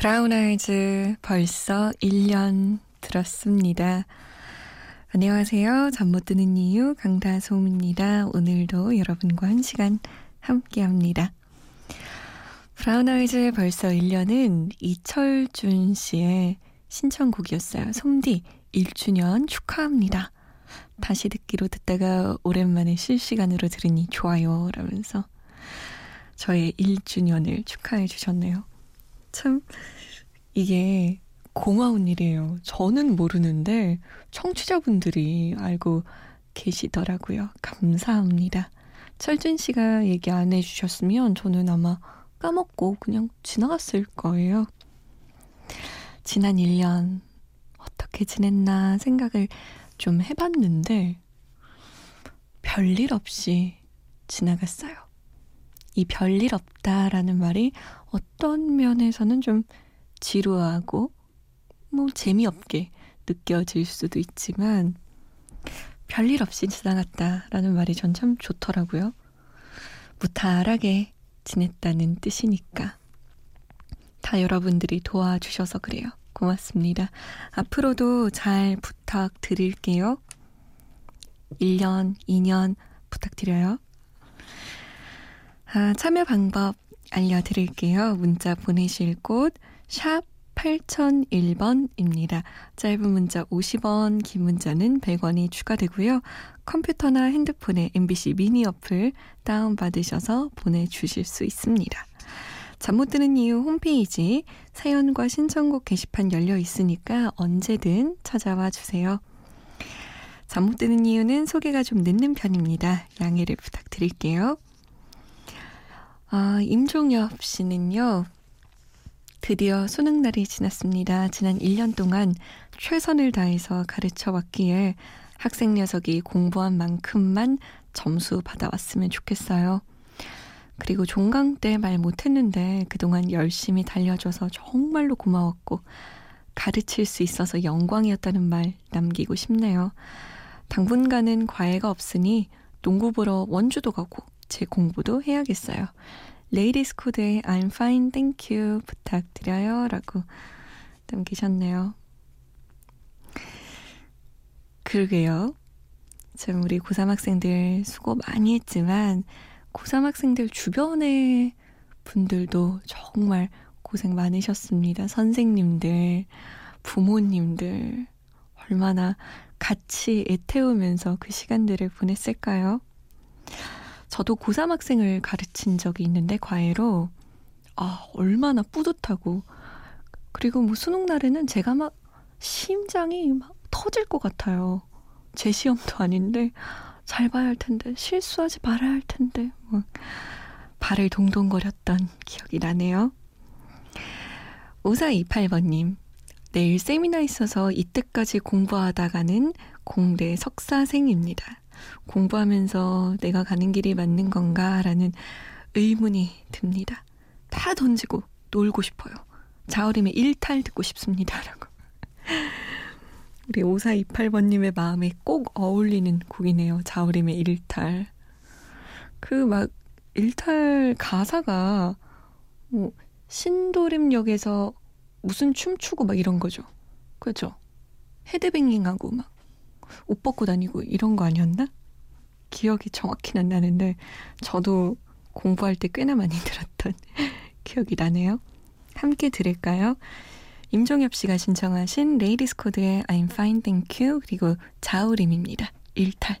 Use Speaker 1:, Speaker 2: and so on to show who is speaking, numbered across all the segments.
Speaker 1: 브라운 아이즈 벌써 1년 들었습니다. 안녕하세요. 잠 못 드는 이유 강다솜입니다. 오늘도 여러분과 한 시간 함께 합니다. 브라운 아이즈 벌써 1년은 이철준 씨의 신청곡이었어요. 솜디 1주년 축하합니다. 다시 듣기로 듣다가 오랜만에 실시간으로 들으니 좋아요. 라면서 저의 1주년을 축하해 주셨네요. 참, 이게 고마운 일이에요. 저는 모르는데 청취자분들이 알고 계시더라고요. 감사합니다. 철준 씨가 얘기 안 해주셨으면 저는 아마 까먹고 그냥 지나갔을 거예요. 지난 1년 어떻게 지냈나 생각을 좀 해봤는데 별일 없이 지나갔어요. 이 별일 없다라는 말이 어떤 면에서는 좀 지루하고 뭐 재미없게 느껴질 수도 있지만 별일 없이 지나갔다라는 말이 전 참 좋더라고요. 무탈하게 지냈다는 뜻이니까. 다 여러분들이 도와주셔서 그래요. 고맙습니다. 앞으로도 잘 부탁드릴게요. 1년, 2년 부탁드려요. 아, 참여 방법 알려드릴게요. 문자 보내실 곳, 샵 8001번입니다. 짧은 문자 50원, 긴 문자는 100원이 추가되고요. 컴퓨터나 핸드폰에 MBC 미니 어플 다운받으셔서 보내주실 수 있습니다. 잠 못 드는 이유 홈페이지 사연과 신청곡 게시판 열려 있으니까 언제든 찾아와 주세요. 잠 못 드는 이유는 소개가 좀 늦는 편입니다. 양해를 부탁드릴게요. 아, 임종엽 씨는요, 드디어 수능 날이 지났습니다. 지난 1년 동안 최선을 다해서 가르쳐 왔기에 학생 녀석이 공부한 만큼만 점수 받아왔으면 좋겠어요. 그리고 종강 때 말 못했는데 그동안 열심히 달려줘서 정말로 고마웠고 가르칠 수 있어서 영광이었다는 말 남기고 싶네요. 당분간은 과외가 없으니 농구 보러 원주도 가고 제 공부도 해야겠어요. 레이디스 코드의 I'm fine, thank you 부탁드려요. 라고 남기셨네요. 그러게요. 참, 우리 고3 학생들 수고 많이 했지만, 고3 학생들 주변의 분들도 정말 고생 많으셨습니다. 선생님들, 부모님들, 얼마나 같이 애태우면서 그 시간들을 보냈을까요? 저도 고3 학생을 가르친 적이 있는데 과외로 아 얼마나 뿌듯하고 그리고 뭐 수능 날에는 제가 막 심장이 막 터질 것 같아요. 제 시험도 아닌데 잘 봐야 할 텐데 실수하지 말아야 할 텐데 뭐 발을 동동거렸던 기억이 나네요. 5428번님 내일 세미나 있어서 이때까지 공부하다가는 공대 석사생입니다. 공부하면서 내가 가는 길이 맞는 건가라는 의문이 듭니다. 다 던지고 놀고 싶어요. 자우림의 일탈 듣고 싶습니다. 라고. 우리 5428번님의 마음에 꼭 어울리는 곡이네요. 자우림의 일탈. 그 막 일탈 가사가 뭐 신도림역에서 무슨 춤추고 막 이런 거죠. 그죠? 헤드뱅잉하고 막 옷 벗고 다니고 이런 거 아니었나? 기억이 정확히는 안 나는데 저도 공부할 때 꽤나 많이 들었던 기억이 나네요. 함께 들을까요? 임종엽 씨가 신청하신 레이디스 코드의 I'm fine, thank you 그리고 자우림입니다. 일탈.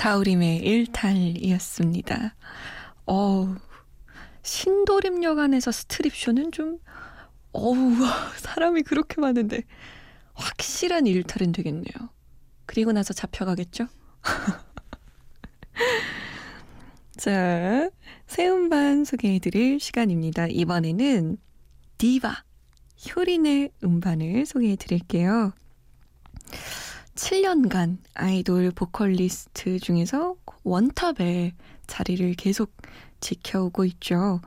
Speaker 1: 자우림의 일탈이었습니다. 어 신도림역 안에서 스트립쇼는 좀, 어우, 사람이 그렇게 많은데, 확실한 일탈은 되겠네요. 그리고 나서 잡혀가겠죠? 자, 새 음반 소개해드릴 시간입니다. 이번에는 디바, 효린의 음반을 소개해드릴게요. 7년간 아이돌 보컬리스트 중에서 원탑에 자리를 계속 지켜오고 있죠.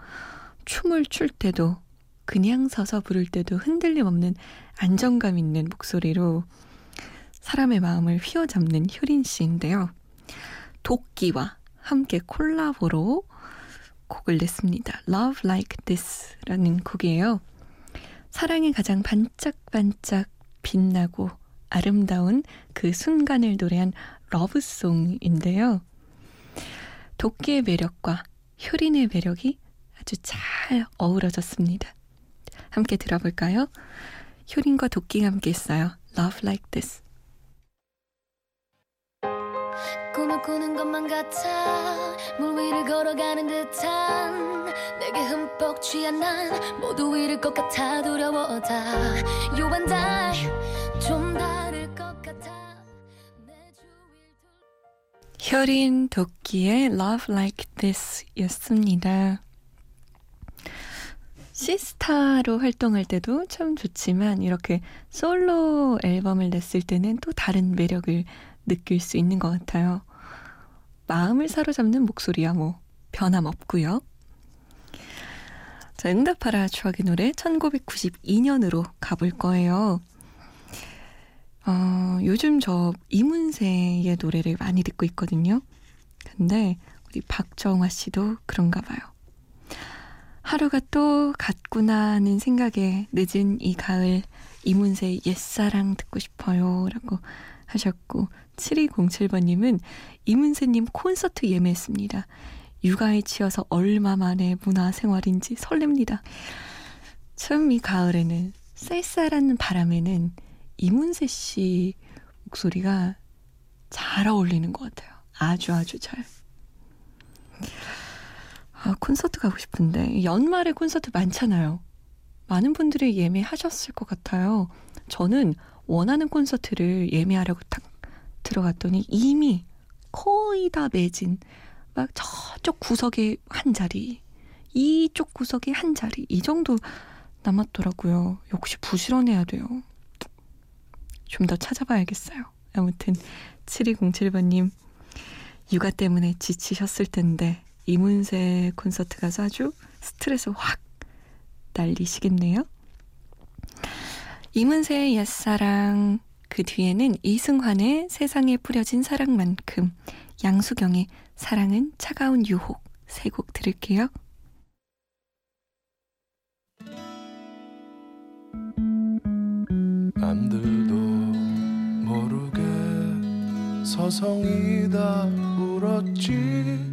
Speaker 1: 춤을 출 때도 그냥 서서 부를 때도 흔들림 없는 안정감 있는 목소리로 사람의 마음을 휘어잡는 효린 씨인데요. 도끼와 함께 콜라보로 곡을 냈습니다. Love Like This 라는 곡이에요. 사랑이 가장 반짝반짝 빛나고 아름다운 그 순간을 노래한 러브송인데요. 도끼의 매력과 효린의 매력이 아주 잘 어우러졌습니다. 함께 들어볼까요? 효린과 도끼가 함께 했어요. Love Like This. 꿈을 꾸는 것만 같아 물 위를 걸어가는 듯한 내게 흠뻑 취한 난 모두 잃을 것 같아 두려워 다 You and I 좀 효린 도끼의 Love Like This 였습니다. 시스타로 활동할 때도 참 좋지만 이렇게 솔로 앨범을 냈을 때는 또 다른 매력을 느낄 수 있는 것 같아요. 마음을 사로잡는 목소리야 뭐 변함없고요. 자, 응답하라 추억의 노래 1992년으로 가볼 거예요. 어, 요즘 저 이문세의 노래를 많이 듣고 있거든요. 근데 우리 박정화 씨도 그런가 봐요. 하루가 또 갔구나 하는 생각에 늦은 이 가을 이문세의 옛사랑 듣고 싶어요. 라고 하셨고 7207번님은 이문세님 콘서트 예매했습니다. 육아에 치여서 얼마 만에 문화생활인지 설렙니다. 참 이 가을에는 쌀쌀한 바람에는 이문세 씨 목소리가 잘 어울리는 것 같아요. 아주 아주 잘. 아, 콘서트 가고 싶은데 연말에 콘서트 많잖아요. 많은 분들이 예매하셨을 것 같아요. 저는 원하는 콘서트를 예매하려고 딱 들어갔더니 이미 거의 다 매진. 막 저쪽 구석에 한 자리, 이쪽 구석에 한 자리, 이 정도 남았더라고요. 역시 부지런해야 돼요. 좀 더 찾아봐야겠어요. 아무튼 7207번님 육아 때문에 지치셨을 텐데 이문세 콘서트 가서 아주 스트레스 확 날리시겠네요. 이문세의 옛사랑 그 뒤에는 이승환의 세상에 뿌려진 사랑만큼 양수경의 사랑은 차가운 유혹 세 곡 들을게요. 서성이다 울었지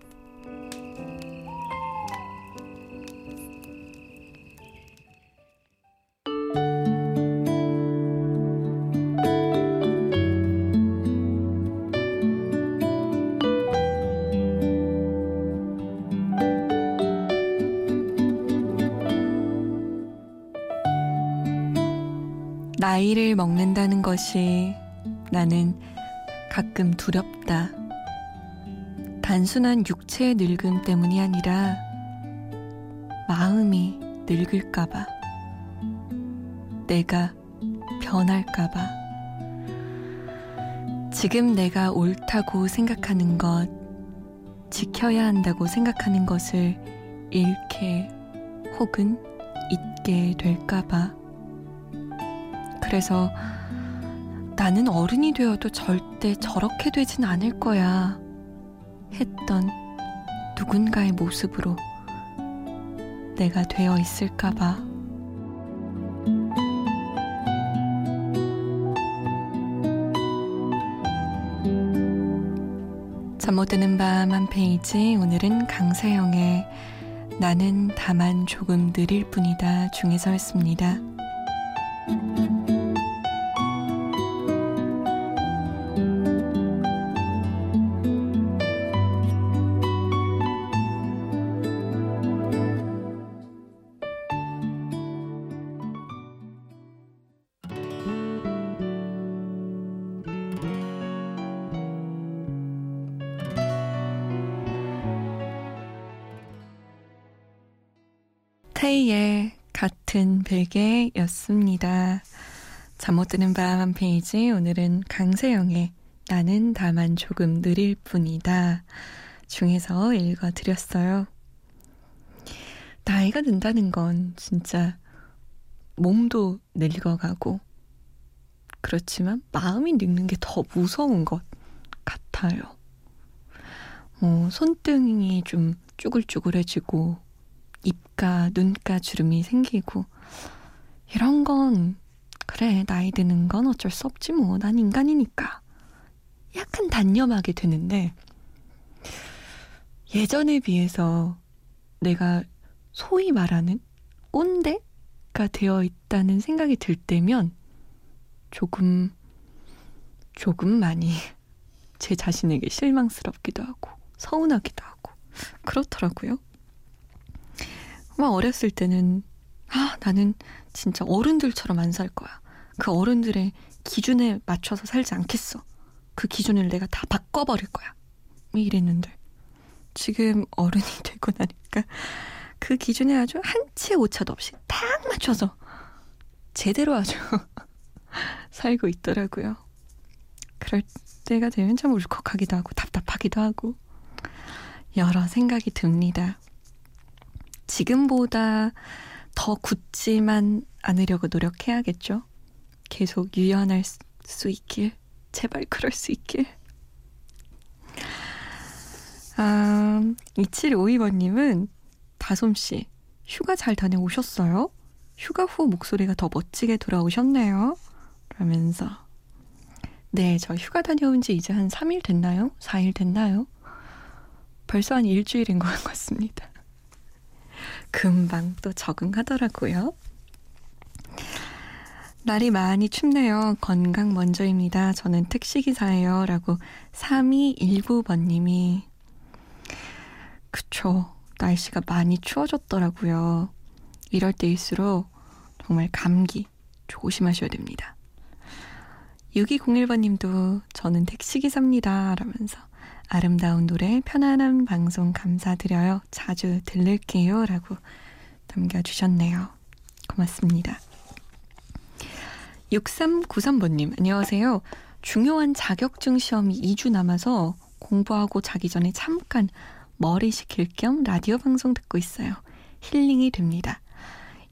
Speaker 1: 나이를 먹는다는 것이 나는 가끔 두렵다. 단순한 육체의 늙음 때문이 아니라 마음이 늙을까봐, 내가 변할까봐, 지금 내가 옳다고 생각하는 것, 지켜야 한다고 생각하는 것을 잃게 혹은 잊게 될까봐. 그래서 나는 어른이 되어도 절대 저렇게 되진 않을 거야. 했던 누군가의 모습으로 내가 되어 있을까봐. 잠 못 드는 밤 한 페이지 오늘은 강세영의 나는 다만 조금 느릴 뿐이다 중에서였습니다. 테이의 같은 베개였습니다. 잠 못 드는 밤 한 페이지 오늘은 강세영의 나는 다만 조금 느릴 뿐이다 중에서 읽어드렸어요. 나이가 든다는 건 진짜 몸도 늙어가고 그렇지만 마음이 늙는 게 더 무서운 것 같아요. 어, 손등이 좀 쭈글쭈글해지고 입가, 눈가 주름이 생기고 이런 건 그래 나이 드는 건 어쩔 수 없지 뭐 난 인간이니까 약간 단념하게 되는데 예전에 비해서 내가 소위 말하는 꼰대가 되어 있다는 생각이 들 때면 조금 조금 많이 제 자신에게 실망스럽기도 하고 서운하기도 하고 그렇더라고요. 막 어렸을 때는 아 나는 진짜 어른들처럼 안 살 거야. 그 어른들의 기준에 맞춰서 살지 않겠어. 그 기준을 내가 다 바꿔버릴 거야. 이랬는데 지금 어른이 되고 나니까 그 기준에 아주 한 치의 오차도 없이 딱 맞춰서 제대로 아주 살고 있더라고요. 그럴 때가 되면 참 울컥하기도 하고 답답하기도 하고 여러 생각이 듭니다. 지금보다 더 굳지만 않으려고 노력해야겠죠. 계속 유연할 수 있길. 제발 그럴 수 있길. 아, 2752번님은 다솜씨, 휴가 잘 다녀오셨어요? 휴가 후 목소리가 더 멋지게 돌아오셨네요. 라면서. 네, 저 휴가 다녀온 지 이제 한 3일 됐나요? 4일 됐나요? 벌써 한 일주일인 것 같습니다. 금방 또 적응하더라고요. 날이 많이 춥네요. 건강 먼저입니다. 저는 택시기사예요. 라고 3219번님이. 그쵸. 날씨가 많이 추워졌더라고요. 이럴 때일수록 정말 감기 조심하셔야 됩니다. 6201번님도 저는 택시기사입니다. 라면서 아름다운 노래, 편안한 방송 감사드려요. 자주 들를게요. 라고 남겨주셨네요. 고맙습니다. 6393번님, 안녕하세요. 중요한 자격증 시험이 2주 남아서 공부하고 자기 전에 잠깐 머리 식힐 겸 라디오 방송 듣고 있어요. 힐링이 됩니다.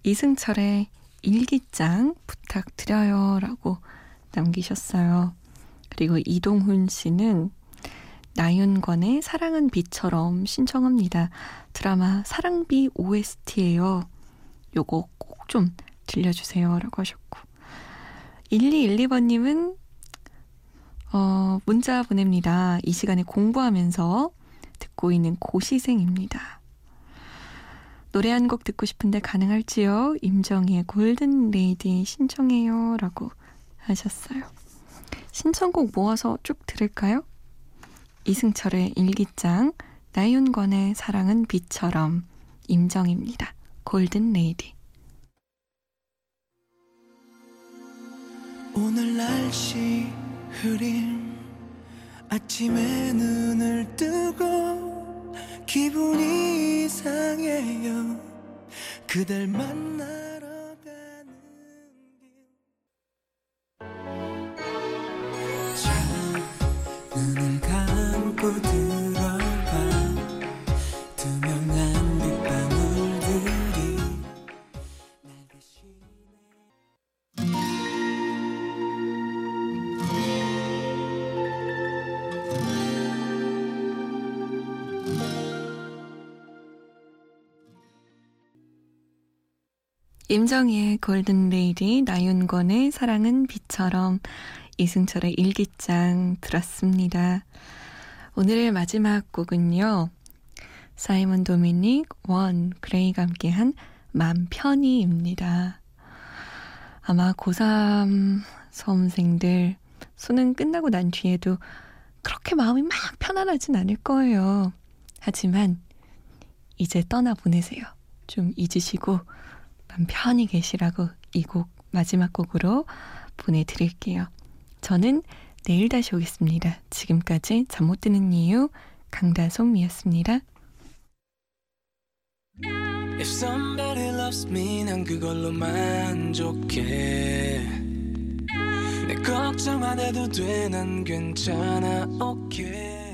Speaker 1: 이승철의 일기장 부탁드려요. 라고 남기셨어요. 그리고 이동훈 씨는 나윤권의 사랑은 비처럼 신청합니다. 드라마 사랑비 OST예요. 요거 꼭 좀 들려주세요. 라고 하셨고 1212번님은 어, 문자 보냅니다. 이 시간에 공부하면서 듣고 있는 고시생입니다. 노래 한 곡 듣고 싶은데 가능할지요? 임정희의 골든 레이디 신청해요. 라고 하셨어요. 신청곡 모아서 쭉 들을까요? 이승철의 일기장, 나윤권의 사랑은 비처럼, 임정입니다. 골든 레이디.
Speaker 2: 오늘 날씨 흐림 아침에 눈을 뜨고 기분이 이상해요 그댈 만나
Speaker 1: 임정희의 Golden Lady, 나윤권의 사랑은 비처럼, 이승철의 일기장 들었습니다. 오늘의 마지막 곡은요. 사이먼 도미닉, 원, 그레이가 함께한 맘 편히입니다. 아마 고3 수험생들 수능 끝나고 난 뒤에도 그렇게 마음이 막 편안하진 않을 거예요. 하지만 이제 떠나보내세요. 좀 잊으시고 맘 편히 계시라고 이 곡 마지막 곡으로 보내드릴게요. 저는 내일 다시 오겠습니다. 지금까지 잠 못 드는 이유 강다솜이었습니다.
Speaker 2: If somebody loves me 난 그걸로 만족해 내 걱정 안 해도 돼 난 괜찮아 okay